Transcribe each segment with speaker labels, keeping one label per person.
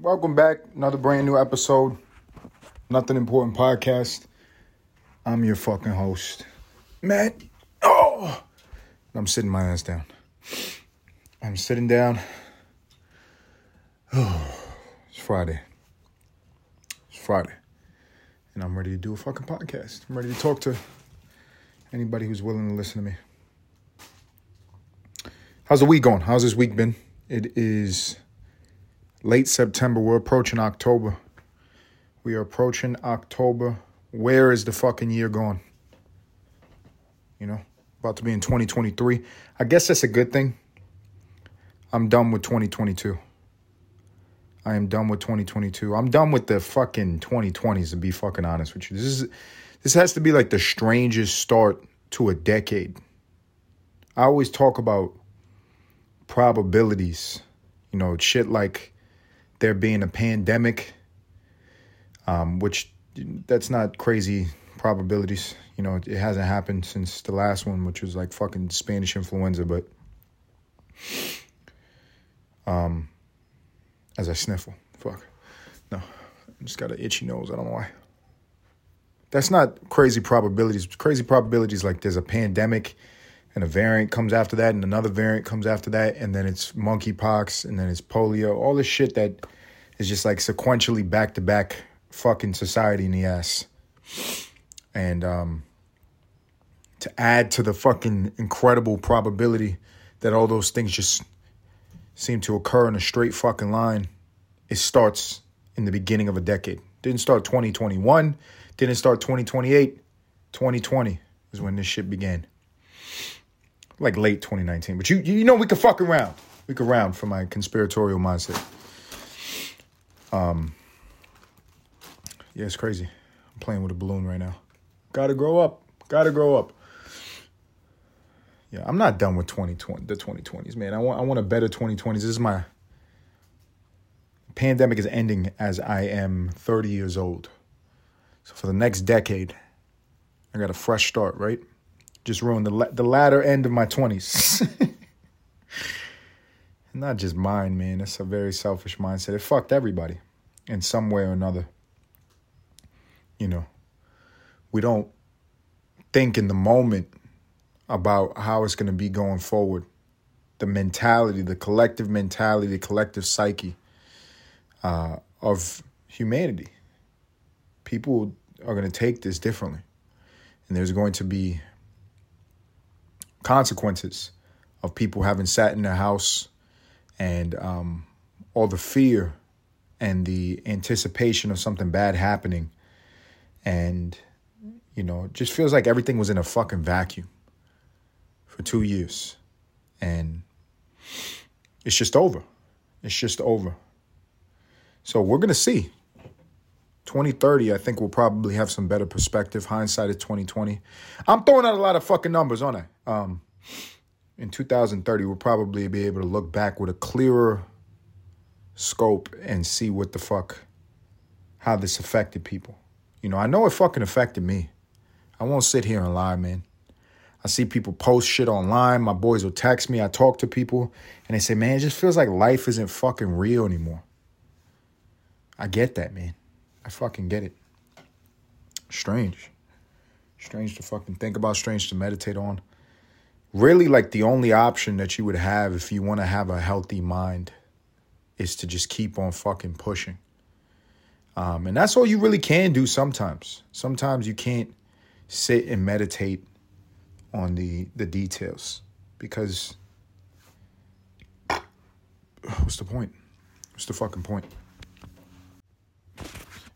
Speaker 1: Welcome back. Another brand new episode. Nothing important podcast. I'm your fucking host, Matt. Oh, I'm sitting my ass down. I'm sitting down. Oh, it's Friday. It's Friday. And I'm ready to do a fucking podcast. I'm ready to talk to anybody who's willing to listen to me. How's the week going? How's this week been? It is late September. We're approaching October. We are approaching October. Where is the fucking year going? You know, about to be in 2023. I guess that's a good thing. I'm done with 2022. I am done with 2022. I'm done with the fucking 2020s to be fucking honest with you. This is this has to be like the strangest start to a decade. I always talk about probabilities, you know, shit like there being a pandemic, um, which that's not crazy probabilities. You know, it hasn't happened since the last one, which was like fucking Spanish influenza. But um, as I sniffle, fuck, no, I just got an itchy nose. I don't know why. That's not crazy probabilities. Crazy probabilities like there's a pandemic and a variant comes after that, and another variant comes after that, and then it's monkeypox, and then it's polio, all this shit that is just like sequentially back to back fucking society in the ass. And um, to add to the fucking incredible probability that all those things just seem to occur in a straight fucking line, it starts in the beginning of a decade. Didn't start 2021, didn't start 2028, 2020 is when this shit began like late 2019. But you you know we could fuck around. We could round for my conspiratorial mindset. Um Yeah, it's crazy. I'm playing with a balloon right now. Gotta grow up. Gotta grow up. Yeah, I'm not done with 2020 the 2020s, man. I want I want a better 2020s. This is my pandemic is ending as I am 30 years old. So for the next decade, I got a fresh start, right? Just ruined the the latter end of my 20s. Not just mine, man. It's a very selfish mindset. It fucked everybody in some way or another. You know, we don't think in the moment about how it's going to be going forward. The mentality, the collective mentality, the collective psyche uh, of humanity. People are going to take this differently. And there's going to be consequences of people having sat in their house and um, all the fear and the anticipation of something bad happening. And, you know, it just feels like everything was in a fucking vacuum for two years. And it's just over. It's just over. So we're going to see. 2030, I think we'll probably have some better perspective. Hindsight is 2020. I'm throwing out a lot of fucking numbers, aren't I? Um, in 2030, we'll probably be able to look back with a clearer scope and see what the fuck, how this affected people. You know, I know it fucking affected me. I won't sit here and lie, man. I see people post shit online. My boys will text me. I talk to people and they say, man, it just feels like life isn't fucking real anymore. I get that, man. I fucking get it. Strange. Strange to fucking think about, strange to meditate on really like the only option that you would have if you want to have a healthy mind is to just keep on fucking pushing. Um, and that's all you really can do sometimes. Sometimes you can't sit and meditate on the the details because what's the point? What's the fucking point?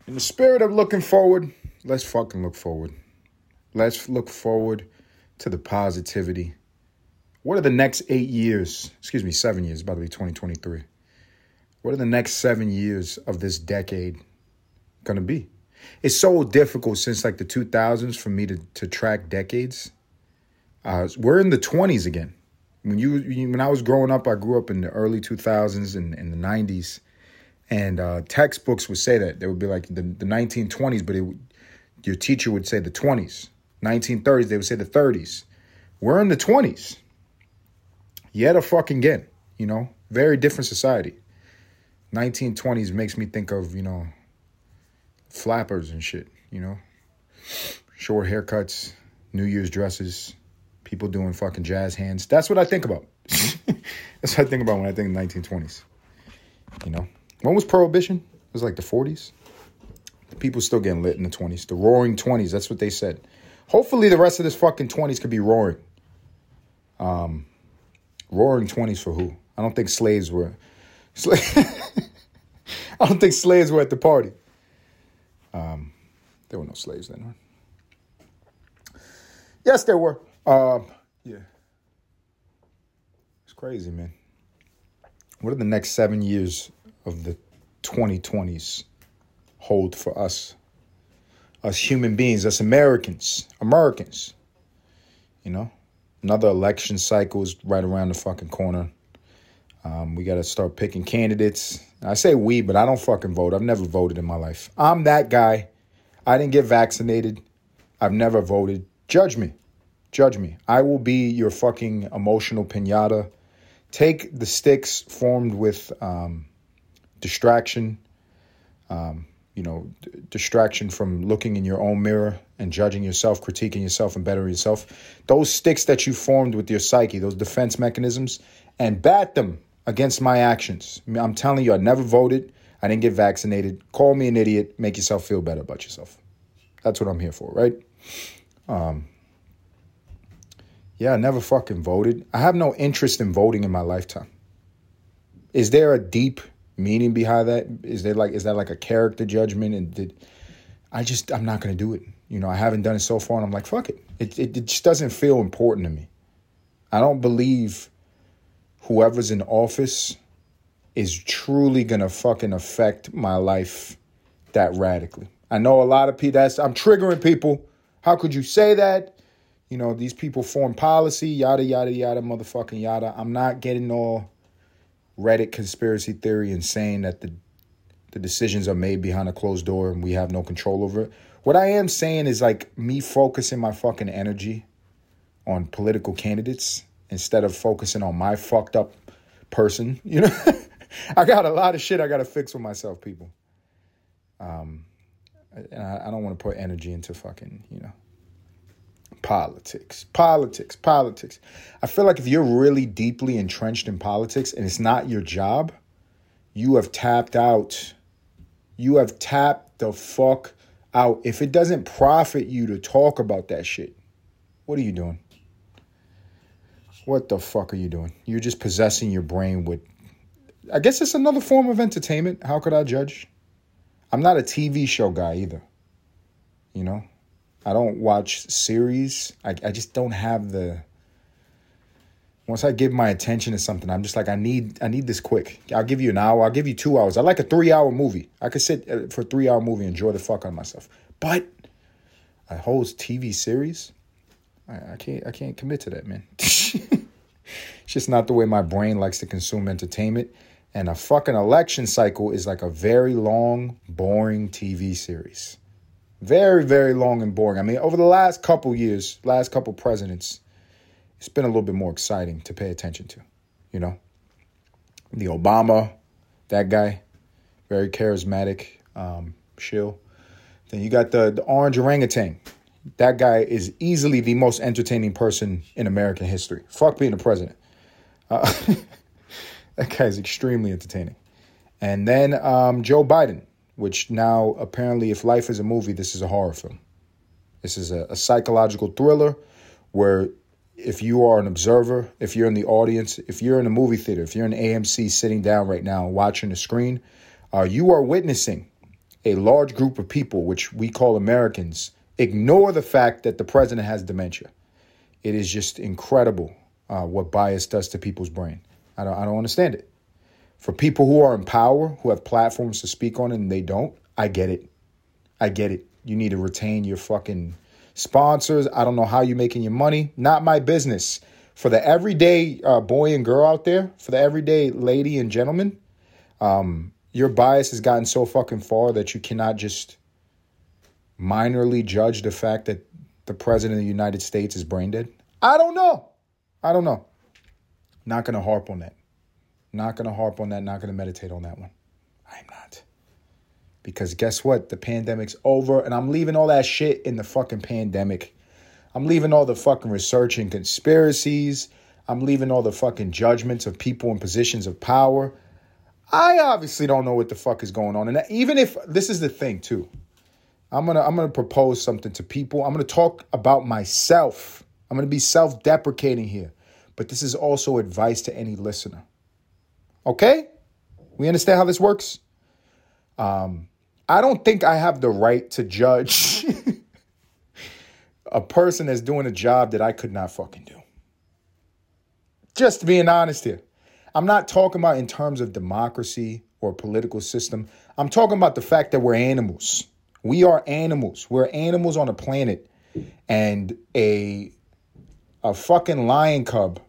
Speaker 1: In the spirit of looking forward, let's fucking look forward. Let's look forward to the positivity what are the next eight years? Excuse me, seven years, about to be 2023. What are the next seven years of this decade going to be? It's so difficult since like the 2000s for me to, to track decades. Uh, we're in the 20s again. When you when I was growing up, I grew up in the early 2000s and, and the 90s, and uh, textbooks would say that they would be like the, the 1920s, but it, your teacher would say the 20s. 1930s, they would say the 30s. We're in the 20s yet a fucking again, you know, very different society. 1920s makes me think of, you know, flappers and shit, you know? Short haircuts, New Year's dresses, people doing fucking jazz hands. That's what I think about. That's what I think about when I think 1920s. You know? When was Prohibition? It was like the 40s. The People still getting lit in the 20s. The roaring 20s, that's what they said. Hopefully the rest of this fucking 20s could be roaring. Um, roaring 20s for who? I don't think slaves were. I don't think slaves were at the party. Um, there were no slaves then. Huh? Yes, there were. Um, yeah. It's crazy, man. What are the next seven years of the 2020s hold for us? Us human beings, us Americans, Americans. You know, another election cycle is right around the fucking corner. Um, we got to start picking candidates. I say we, but I don't fucking vote. I've never voted in my life. I'm that guy. I didn't get vaccinated. I've never voted. Judge me. Judge me. I will be your fucking emotional pinata. Take the sticks formed with um, distraction, um, you know, d- distraction from looking in your own mirror and judging yourself, critiquing yourself, and bettering yourself. Those sticks that you formed with your psyche, those defense mechanisms, and bat them against my actions. I'm telling you, I never voted. I didn't get vaccinated. Call me an idiot. Make yourself feel better about yourself. That's what I'm here for, right? Um, yeah, I never fucking voted. I have no interest in voting in my lifetime. Is there a deep meaning behind that? Is there like is that like a character judgment? And did I just I'm not gonna do it. You know, I haven't done it so far, and I'm like, fuck it. It it, it just doesn't feel important to me. I don't believe whoever's in office is truly gonna fucking affect my life that radically. I know a lot of people that's I'm triggering people. How could you say that? You know, these people form policy, yada yada yada, motherfucking yada. I'm not getting all Reddit conspiracy theory and saying that the the decisions are made behind a closed door and we have no control over it. What I am saying is like me focusing my fucking energy on political candidates instead of focusing on my fucked up person. You know, I got a lot of shit I got to fix with myself, people. Um, and I, I don't want to put energy into fucking, you know, politics, politics, politics. I feel like if you're really deeply entrenched in politics and it's not your job, you have tapped out. You have tapped the fuck out. If it doesn't profit you to talk about that shit, what are you doing? What the fuck are you doing? You're just possessing your brain with. I guess it's another form of entertainment. How could I judge? I'm not a TV show guy either. You know, I don't watch series. I, I just don't have the. Once I give my attention to something, I'm just like I need I need this quick. I'll give you an hour. I'll give you two hours. I like a three hour movie. I could sit uh, for a three hour movie, enjoy the fuck out of myself. But a whole TV series, I, I can't I can't commit to that, man. it's just not the way my brain likes to consume entertainment. And a fucking election cycle is like a very long, boring TV series. Very, very long and boring. I mean, over the last couple years, last couple presidents, it's been a little bit more exciting to pay attention to. You know, the Obama, that guy, very charismatic, um, shill. Then you got the the orange orangutan. That guy is easily the most entertaining person in American history. Fuck being the president. Uh, that guy's extremely entertaining. And then um, Joe Biden, which now apparently, if life is a movie, this is a horror film. This is a, a psychological thriller where if you are an observer, if you're in the audience, if you're in a movie theater, if you're in AMC sitting down right now watching the screen, uh, you are witnessing a large group of people, which we call Americans, ignore the fact that the president has dementia. It is just incredible uh, what bias does to people's brain. I don't, I don't understand it. For people who are in power, who have platforms to speak on, and they don't, I get it. I get it. You need to retain your fucking sponsors. I don't know how you're making your money. Not my business. For the everyday uh, boy and girl out there, for the everyday lady and gentleman, um, your bias has gotten so fucking far that you cannot just minorly judge the fact that the president of the United States is brain dead? I don't know. I don't know. Not going to harp on that. Not going to harp on that. Not going to meditate on that one. I'm not. Because guess what? The pandemic's over and I'm leaving all that shit in the fucking pandemic. I'm leaving all the fucking research and conspiracies. I'm leaving all the fucking judgments of people in positions of power. I obviously don't know what the fuck is going on. And even if this is the thing too. I'm to I'm to propose something to people. I'm to talk about myself. I'm to be self-deprecating here. But this is also advice to any listener. Okay? We understand how this works? Um, I don't think I have the right to judge a person that's doing a job that I could not fucking do. Just being honest here. I'm not talking about in terms of democracy or political system. I'm talking about the fact that we're animals. We are animals. We're animals on a planet. And a a fucking lion cub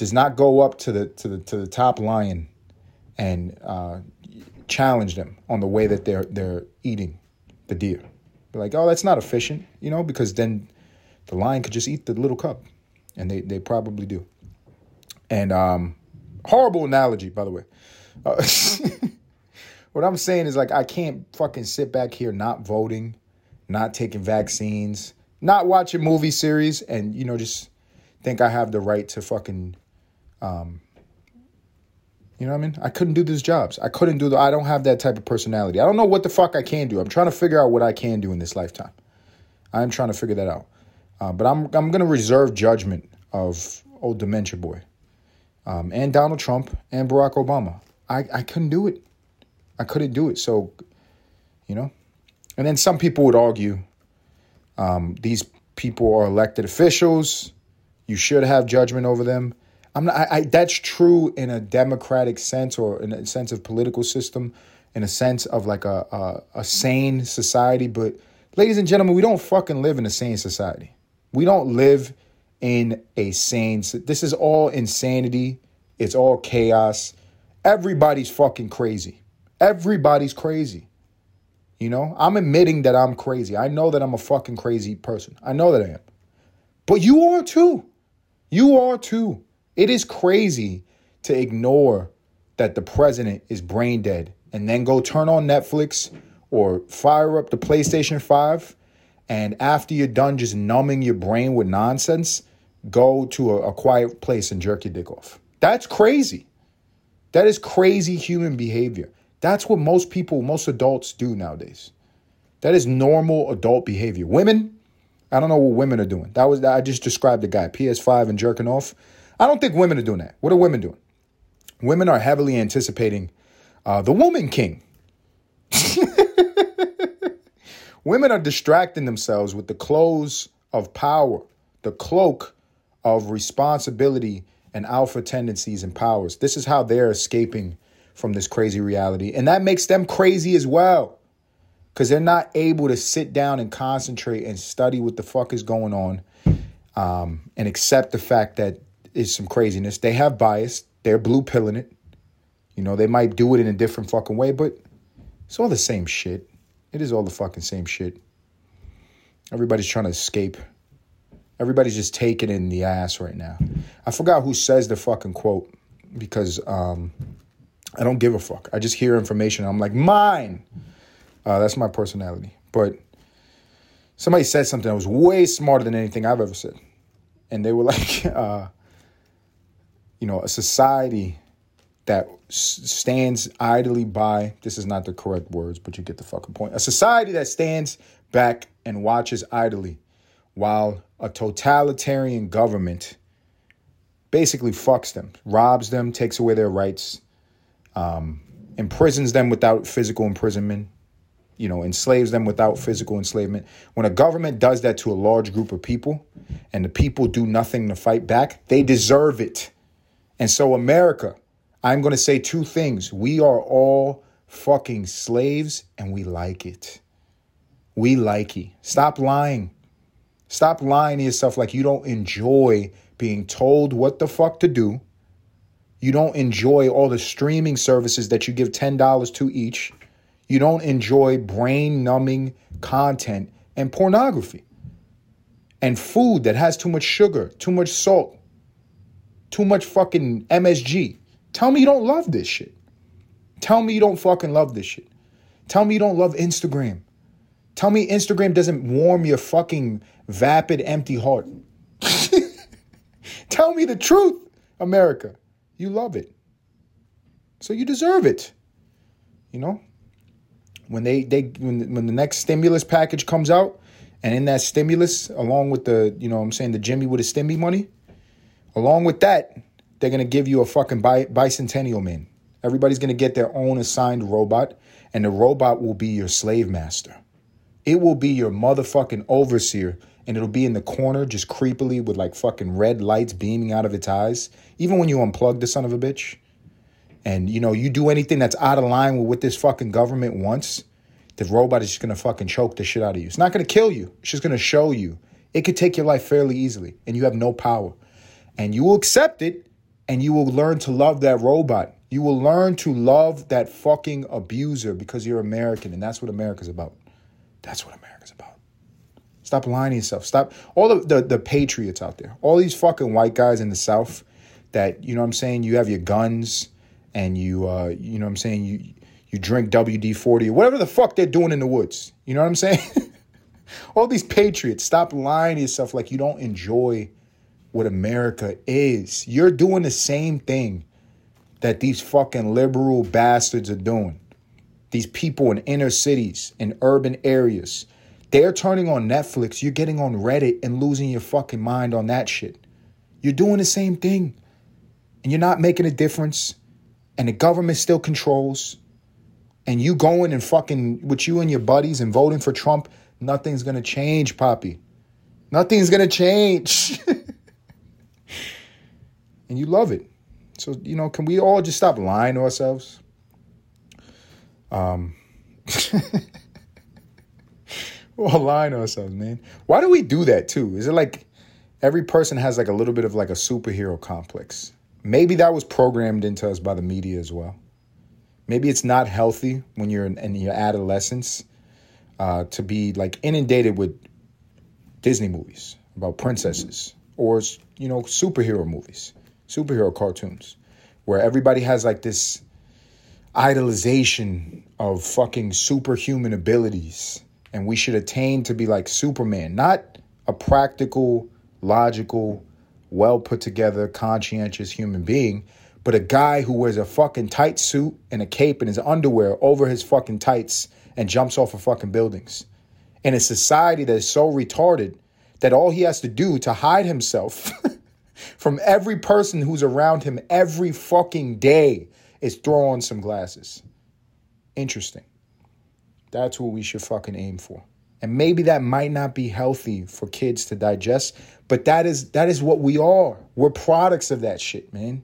Speaker 1: does not go up to the to the to the top lion and uh, challenge them on the way that they're they're eating the deer. Be like, oh, that's not efficient, you know, because then the lion could just eat the little cub, and they they probably do. And um, horrible analogy, by the way. Uh, what I'm saying is like I can't fucking sit back here not voting, not taking vaccines, not watching movie series, and you know just think I have the right to fucking um, you know what I mean? I couldn't do these jobs. I couldn't do the. I don't have that type of personality. I don't know what the fuck I can do. I'm trying to figure out what I can do in this lifetime. I'm trying to figure that out. Uh, but I'm I'm gonna reserve judgment of old dementia boy, um, and Donald Trump and Barack Obama. I I couldn't do it. I couldn't do it. So, you know, and then some people would argue, um, these people are elected officials. You should have judgment over them. I'm not. I, I, that's true in a democratic sense or in a sense of political system, in a sense of like a, a a sane society. But ladies and gentlemen, we don't fucking live in a sane society. We don't live in a sane. This is all insanity. It's all chaos. Everybody's fucking crazy. Everybody's crazy. You know, I'm admitting that I'm crazy. I know that I'm a fucking crazy person. I know that I am. But you are too. You are too. It is crazy to ignore that the president is brain dead and then go turn on Netflix or fire up the PlayStation 5 and after you're done just numbing your brain with nonsense, go to a, a quiet place and jerk your dick off. That's crazy. That is crazy human behavior. That's what most people, most adults do nowadays. That is normal adult behavior. Women, I don't know what women are doing. That was I just described the guy, PS5 and jerking off. I don't think women are doing that. What are women doing? Women are heavily anticipating uh, the woman king. women are distracting themselves with the clothes of power, the cloak of responsibility and alpha tendencies and powers. This is how they're escaping from this crazy reality. And that makes them crazy as well. Because they're not able to sit down and concentrate and study what the fuck is going on um, and accept the fact that is some craziness. They have bias. They're blue pilling it. You know, they might do it in a different fucking way, but it's all the same shit. It is all the fucking same shit. Everybody's trying to escape. Everybody's just taking in the ass right now. I forgot who says the fucking quote because um, I don't give a fuck. I just hear information. I'm like, mine. Uh, that's my personality. But somebody said something that was way smarter than anything I've ever said. And they were like, uh, you know, a society that stands idly by this is not the correct words, but you get the fucking point. A society that stands back and watches idly while a totalitarian government basically fucks them, robs them, takes away their rights, um, imprisons them without physical imprisonment, you know, enslaves them without physical enslavement. When a government does that to a large group of people and the people do nothing to fight back, they deserve it. And so, America, I'm going to say two things. We are all fucking slaves and we like it. We like it. Stop lying. Stop lying to yourself like you don't enjoy being told what the fuck to do. You don't enjoy all the streaming services that you give $10 to each. You don't enjoy brain numbing content and pornography and food that has too much sugar, too much salt, too much fucking MSG. Tell me you don't love this shit. Tell me you don't fucking love this shit. Tell me you don't love Instagram. Tell me Instagram doesn't warm your fucking vapid, empty heart. Tell me the truth, America. You love it. So you deserve it. You know? When they they when, when the next stimulus package comes out, and in that stimulus, along with the, you know I'm saying, the Jimmy with the stimmy money, along with that, they're gonna give you a fucking bi- bicentennial man. Everybody's gonna get their own assigned robot, and the robot will be your slave master. It will be your motherfucking overseer, and it'll be in the corner just creepily with like fucking red lights beaming out of its eyes. Even when you unplug the son of a bitch, and you know, you do anything that's out of line with what this fucking government wants, the robot is just gonna fucking choke the shit out of you. It's not gonna kill you, it's just gonna show you. It could take your life fairly easily, and you have no power. And you will accept it, and you will learn to love that robot. You will learn to love that fucking abuser because you're American, and that's what America's about. That's what America's about. Stop lying to yourself. Stop all the, the, the patriots out there, all these fucking white guys in the South that, you know what I'm saying, you have your guns and you uh, you know what I'm saying, you you drink WD 40 or whatever the fuck they're doing in the woods. You know what I'm saying? all these patriots, stop lying to yourself like you don't enjoy what America is. You're doing the same thing that these fucking liberal bastards are doing. These people in inner cities, in urban areas, they're turning on Netflix. You're getting on Reddit and losing your fucking mind on that shit. You're doing the same thing. And you're not making a difference. And the government still controls. And you going and fucking with you and your buddies and voting for Trump, nothing's gonna change, Poppy. Nothing's gonna change. and you love it. So, you know, can we all just stop lying to ourselves? Um, we're all lying to ourselves, man. Why do we do that too? Is it like every person has like a little bit of like a superhero complex? Maybe that was programmed into us by the media as well. Maybe it's not healthy when you're in, in your adolescence uh, to be like inundated with Disney movies about princesses or you know superhero movies, superhero cartoons, where everybody has like this idolization of fucking superhuman abilities and we should attain to be like Superman, not a practical, logical, well put together, conscientious human being, but a guy who wears a fucking tight suit and a cape and his underwear over his fucking tights and jumps off of fucking buildings. In a society that is so retarded that all he has to do to hide himself from every person who's around him every fucking day is throw on some glasses. Interesting. That's what we should fucking aim for. And maybe that might not be healthy for kids to digest, but that is that is what we are. We're products of that shit, man.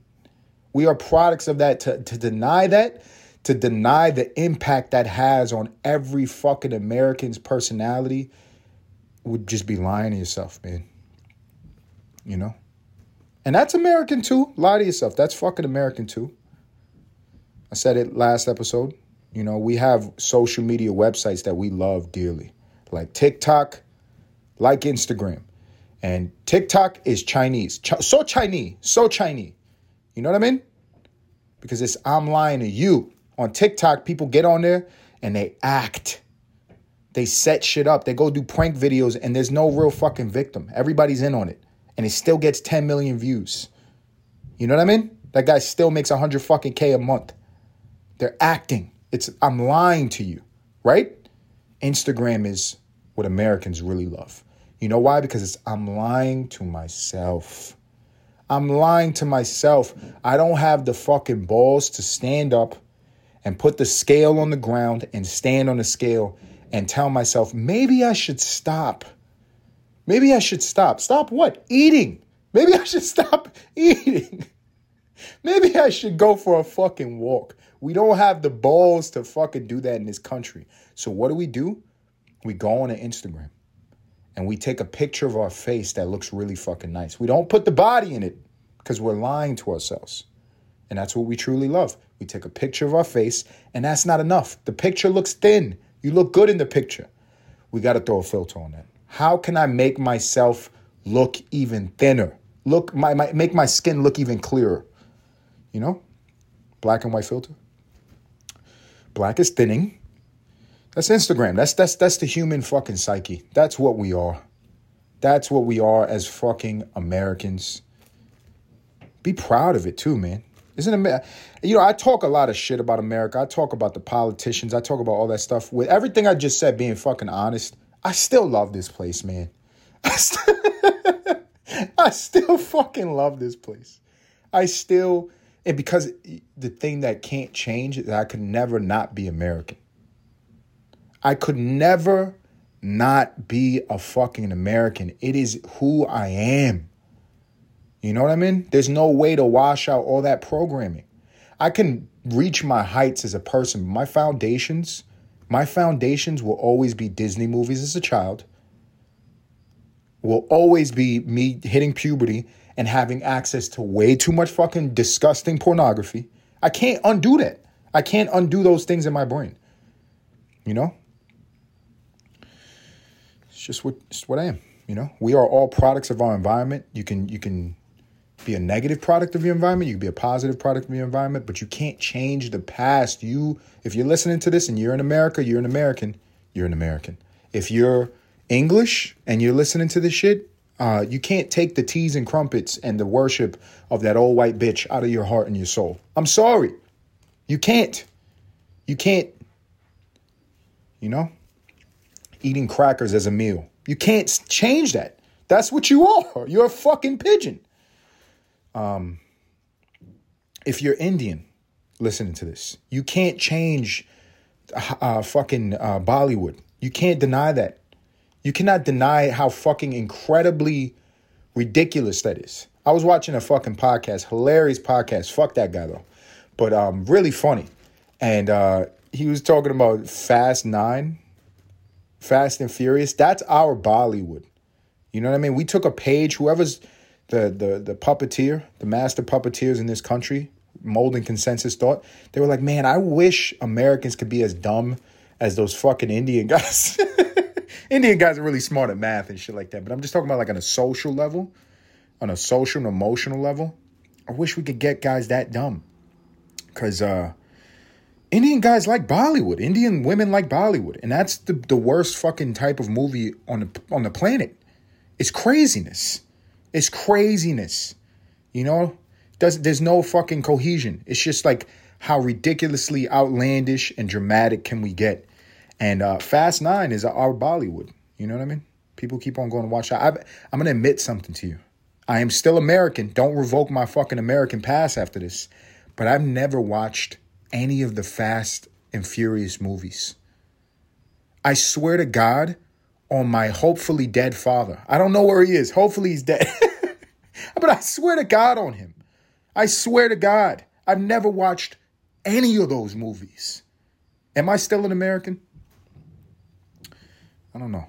Speaker 1: We are products of that. To, to deny that, to deny the impact that has on every fucking American's personality would just be lying to yourself, man. You know? And that's American too. Lie to yourself. That's fucking American too. I said it last episode. You know, we have social media websites that we love dearly, like TikTok, like Instagram. And TikTok is Chinese. Ch- so Chinese, so Chinese. You know what I mean? Because it's I'm lying to you. On TikTok, people get on there and they act. They set shit up. They go do prank videos and there's no real fucking victim. Everybody's in on it. And it still gets 10 million views. You know what I mean? That guy still makes 100 fucking K a month. They're acting. It's I'm lying to you, right? Instagram is what Americans really love. You know why? Because it's I'm lying to myself. I'm lying to myself. I don't have the fucking balls to stand up and put the scale on the ground and stand on the scale and tell myself, maybe I should stop. Maybe I should stop. Stop what? Eating. Maybe I should stop eating. Maybe I should go for a fucking walk. We don't have the balls to fucking do that in this country. So what do we do? We go on to Instagram and we take a picture of our face that looks really fucking nice. We don't put the body in it because we're lying to ourselves. And that's what we truly love. We take a picture of our face, and that's not enough. The picture looks thin. You look good in the picture. We got to throw a filter on that. How can I make myself look even thinner? Look, my, my make my skin look even clearer. You know, black and white filter. Black is thinning. That's Instagram. That's that's that's the human fucking psyche. That's what we are. That's what we are as fucking Americans. Be proud of it too, man. Isn't America? You know, I talk a lot of shit about America. I talk about the politicians. I talk about all that stuff. With everything I just said, being fucking honest, I still love this place, man. I still, I still fucking love this place. I still, and because the thing that can't change is I could never not be American. I could never not be a fucking American. It is who I am. You know what I mean? There's no way to wash out all that programming. I can reach my heights as a person. My foundations, my foundations will always be Disney movies as a child. Will always be me hitting puberty and having access to way too much fucking disgusting pornography. I can't undo that. I can't undo those things in my brain. You know? It's just what it's what I am, you know? We are all products of our environment. You can you can be a negative product of your environment, you can be a positive product of your environment, but you can't change the past. You, if you're listening to this and you're in America, you're an American, you're an American. If you're English and you're listening to this shit, uh, you can't take the teas and crumpets and the worship of that old white bitch out of your heart and your soul. I'm sorry. You can't. You can't, you know, eating crackers as a meal. You can't change that. That's what you are. You're a fucking pigeon. Um, if you're Indian listening to this, you can't change uh, fucking uh, Bollywood. You can't deny that. You cannot deny how fucking incredibly ridiculous that is. I was watching a fucking podcast, hilarious podcast. Fuck that guy though, but um, really funny. And uh, he was talking about Fast Nine, Fast and Furious. That's our Bollywood. You know what I mean? We took a page. Whoever's the the the puppeteer, the master puppeteers in this country, molding consensus thought. They were like, man, I wish Americans could be as dumb as those fucking Indian guys. Indian guys are really smart at math and shit like that. But I'm just talking about like on a social level, on a social and emotional level. I wish we could get guys that dumb. Cause uh Indian guys like Bollywood. Indian women like Bollywood. And that's the, the worst fucking type of movie on the on the planet. It's craziness. It's craziness. You know? Does there's no fucking cohesion. It's just like how ridiculously outlandish and dramatic can we get? And uh, Fast Nine is our Bollywood. You know what I mean? People keep on going to watch. I, I'm gonna admit something to you. I am still American. Don't revoke my fucking American pass after this. But I've never watched any of the Fast and Furious movies. I swear to God, on my hopefully dead father. I don't know where he is. Hopefully he's dead. but I swear to God on him. I swear to God. I've never watched any of those movies. Am I still an American? I don't know.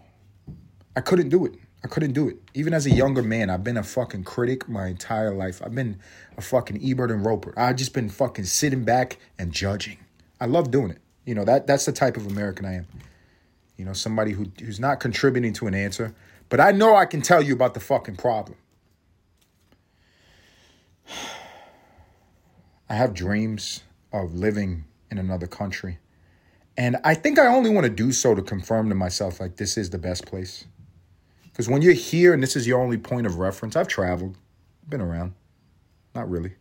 Speaker 1: I couldn't do it. I couldn't do it. Even as a younger man, I've been a fucking critic my entire life. I've been a fucking Ebert and Roeper. I've just been fucking sitting back and judging. I love doing it. You know, that that's the type of American I am. You know, somebody who who's not contributing to an answer, but I know I can tell you about the fucking problem. I have dreams of living in another country. And I think I only want to do so to confirm to myself like this is the best place. Because when you're here and this is your only point of reference, I've traveled, been around. Not really.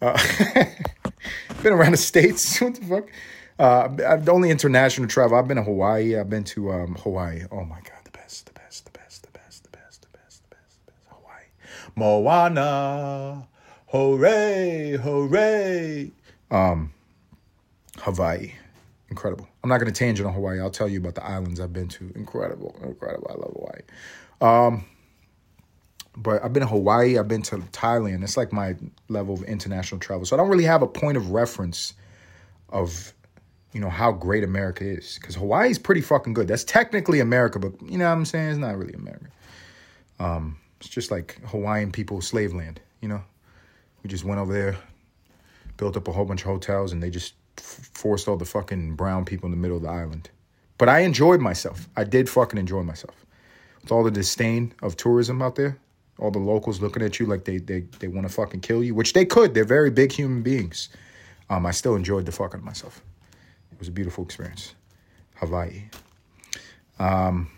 Speaker 1: Uh, been around the States. what the fuck? Uh, I've only international travel. I've been to Hawaii. I've been to um, Hawaii. Oh my God, the best, the best, the best, the best, the best, the best, the best, the best. Hawaii. Moana. Hooray, hooray. Um, Hawaii. Incredible. I'm not going to tangent on Hawaii. I'll tell you about the islands I've been to. Incredible, incredible. I love Hawaii. Um, but I've been to Hawaii. I've been to Thailand. It's like my level of international travel. So I don't really have a point of reference of you know, how great America is. Because Hawaii is pretty fucking good. That's technically America, but you know what I'm saying? It's not really America. Um, it's just like Hawaiian people slave land, you know? We just went over there, built up a whole bunch of hotels, and they just f- forced all the fucking brown people in the middle of the island. But I enjoyed myself. I did fucking enjoy myself. With all the disdain of tourism out there, all the locals looking at you like they they, they want to fucking kill you, which they could. They're very big human beings. Um, I still enjoyed the fucking myself It was a beautiful experience. Hawaii. Um,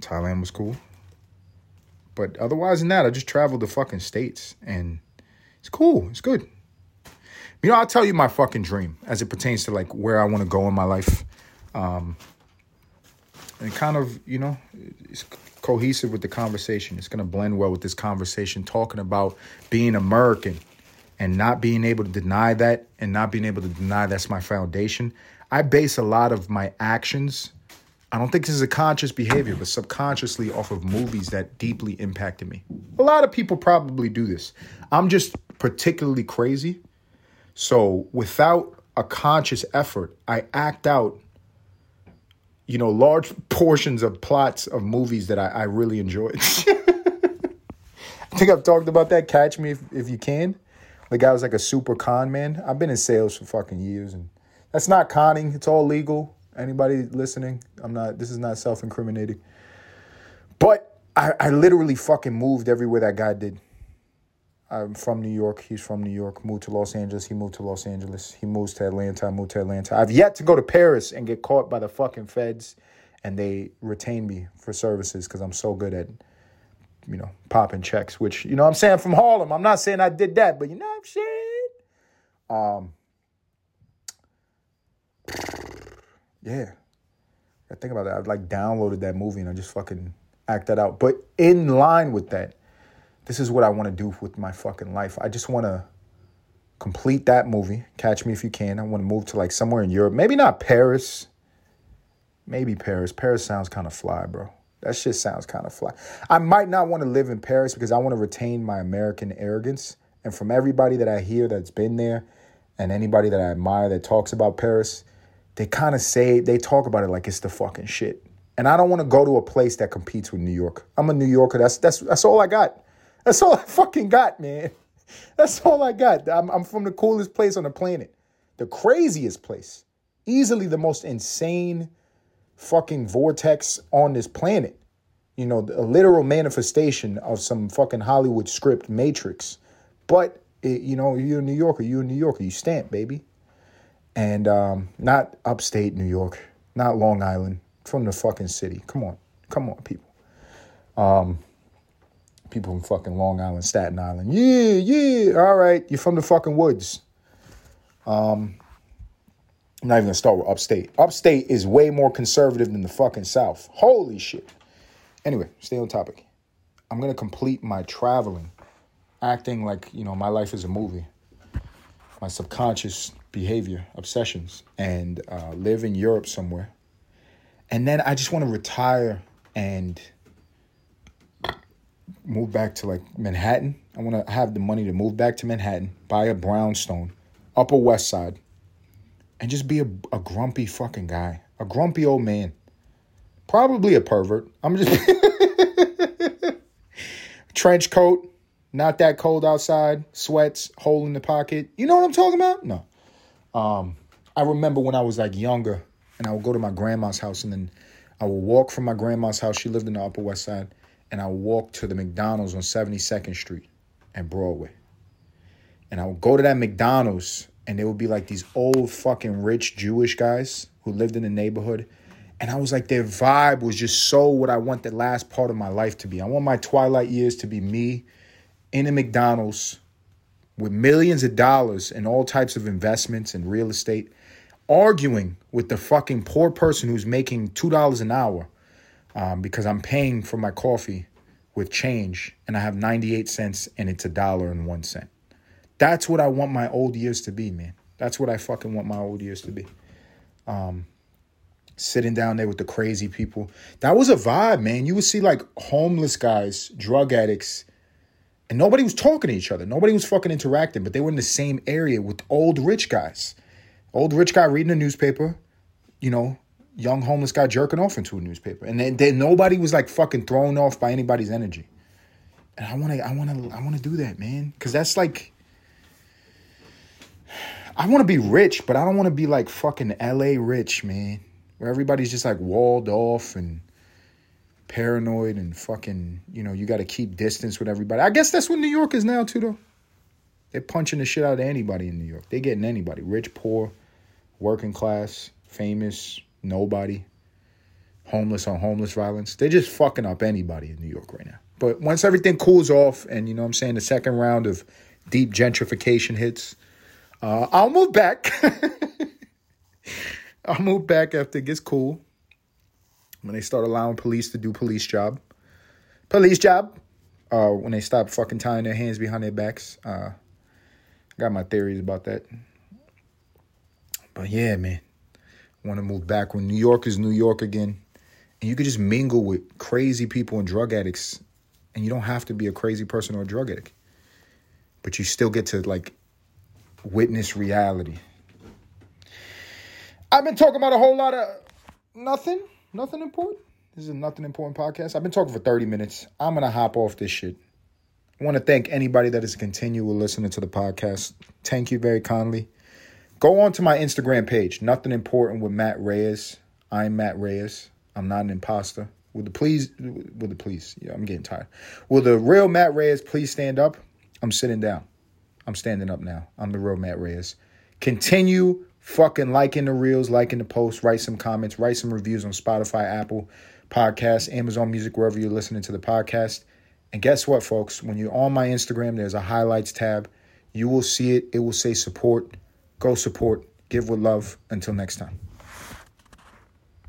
Speaker 1: Thailand was cool. But otherwise than that, I just traveled the fucking states and it's cool. It's good. You know, I'll tell you my fucking dream as it pertains to like where I want to go in my life. Um, and kind of, you know, it's cohesive with the conversation. It's going to blend well with this conversation, talking about being American and not being able to deny that and not being able to deny that's my foundation. I base a lot of my actions. I don't think this is a conscious behavior, but subconsciously off of movies that deeply impacted me. A lot of people probably do this. I'm just particularly crazy. So without a conscious effort, I act out you know, large portions of plots of movies that I, I really enjoyed. I think I've talked about that. Catch me if, if you can. The guy was like a super con man. I've been in sales for fucking years, and that's not conning. It's all legal. Anybody listening, I'm not. This is not self incriminating. But I, I literally fucking moved everywhere that guy did. I'm from New York. He's from New York. Moved to Los Angeles. He moved to Los Angeles. He moves to Atlanta. I moved to Atlanta. I've yet to go to Paris and get caught by the fucking feds, and they retain me for services because I'm so good at, you know, popping checks. Which you know I'm saying from Harlem. I'm not saying I did that, but you know what I'm saying. Um. Yeah, I think about that. I've like downloaded that movie and I just fucking act that out. But in line with that this is what I want to do with my fucking life. I just want to complete that movie. Catch me if you can. I want to move to like somewhere in Europe. Maybe not Paris. Maybe Paris. Paris sounds kind of fly, bro. That shit sounds kind of fly. I might not want to live in Paris because I want to retain my American arrogance. And from everybody that I hear that's been there and anybody that I admire that talks about Paris, they kind of say, they talk about it like it's the fucking shit. And I don't want to go to a place that competes with New York. I'm a New Yorker. That's that's that's all I got. That's all I fucking got, man. That's all I got. I'm, I'm from the coolest place on the planet, the craziest place, easily the most insane fucking vortex on this planet. You know, a literal manifestation of some fucking Hollywood script matrix. But, it, you know, you're a New Yorker, you're a New Yorker, you stamp, baby. And um, not upstate New York, not Long Island, from the fucking city. Come on, come on, people. Um, people from fucking Long Island, Staten Island. Yeah, yeah. All right, you're from the fucking woods. Um, I'm not even gonna start with upstate. Upstate is way more conservative than the fucking South. Holy shit. Anyway, stay on topic. I'm gonna complete my traveling, acting like you know my life is a movie. My subconscious behavior, obsessions, and uh, live in Europe somewhere. And then I just want to retire and move back to like Manhattan. I want to have the money to move back to Manhattan, buy a brownstone, Upper West Side, and just be a, a grumpy fucking guy, a grumpy old man. Probably a pervert. I'm just trench coat, not that cold outside, sweats, hole in the pocket. You know what I'm talking about? No. Um, I remember when I was like younger, and I would go to my grandma's house, and then I would walk from my grandma's house. She lived in the Upper West Side and I would walk to the McDonald's on 72nd Street and Broadway. And I would go to that McDonald's and there would be like these old fucking rich Jewish guys who lived in the neighborhood. And I was like, their vibe was just so what I want the last part of my life to be. I want my twilight years to be me in a McDonald's with millions of dollars and all types of investments and real estate, arguing with the fucking poor person who's making $2 an hour um, because I'm paying for my coffee with change and I have 98 cents and it's a dollar and one cent. That's what I want my old years to be, man. That's what I fucking want my old years to be. Um, sitting down there with the crazy people. That was a vibe, man. You would see like homeless guys, drug addicts, and nobody was talking to each other. Nobody was fucking interacting, but they were in the same area with old rich guys. Old rich guy reading a newspaper, you know, young homeless guy jerking off into a newspaper, and then, then nobody was like fucking thrown off by anybody's energy. And I want to, I want to, I want to do that, man, because that's like, I want to be rich, but I don't want to be like fucking L.A. rich, man, where everybody's just like walled off and paranoid and fucking, you know, you got to keep distance with everybody. I guess that's what New York is now too, though. They're punching the shit out of anybody in New York. They're getting anybody, rich, poor working class, famous, nobody, homeless on homeless violence. They're just fucking up anybody in New York right now. But once everything cools off and, you know what I'm saying, the second round of deep gentrification hits, uh, I'll move back. I'll move back after it gets cool. When they start allowing police to do police job. Police job. Uh, when they stop fucking tying their hands behind their backs. Uh, I got my theories about that. But yeah, man. Want to move back when New York is New York again. And you could just mingle with crazy people and drug addicts. And you don't have to be a crazy person or a drug addict. But you still get to like witness reality. I've been talking about a whole lot of nothing, nothing important. This is a nothing important podcast. I've been talking for 30 minutes. I'm going to hop off this shit. I want to thank anybody that is continual listening to the podcast. Thank you very kindly. Go on to my Instagram page, Nothing Important with Matt Reyes. I'm Matt Reyes. I'm not an imposter. Will the please, will the please, yeah, I'm getting tired. Will the real Matt Reyes please stand up? I'm sitting down. I'm standing up now. I'm the real Matt Reyes. Continue fucking liking the reels, liking the posts, write some comments, write some reviews on Spotify, Apple Podcasts, Amazon Music, wherever you're listening to the podcast. And guess what, folks? When you're on my Instagram, there's a highlights tab. You will see it. It will say support. Go support. Give with love. Until next time.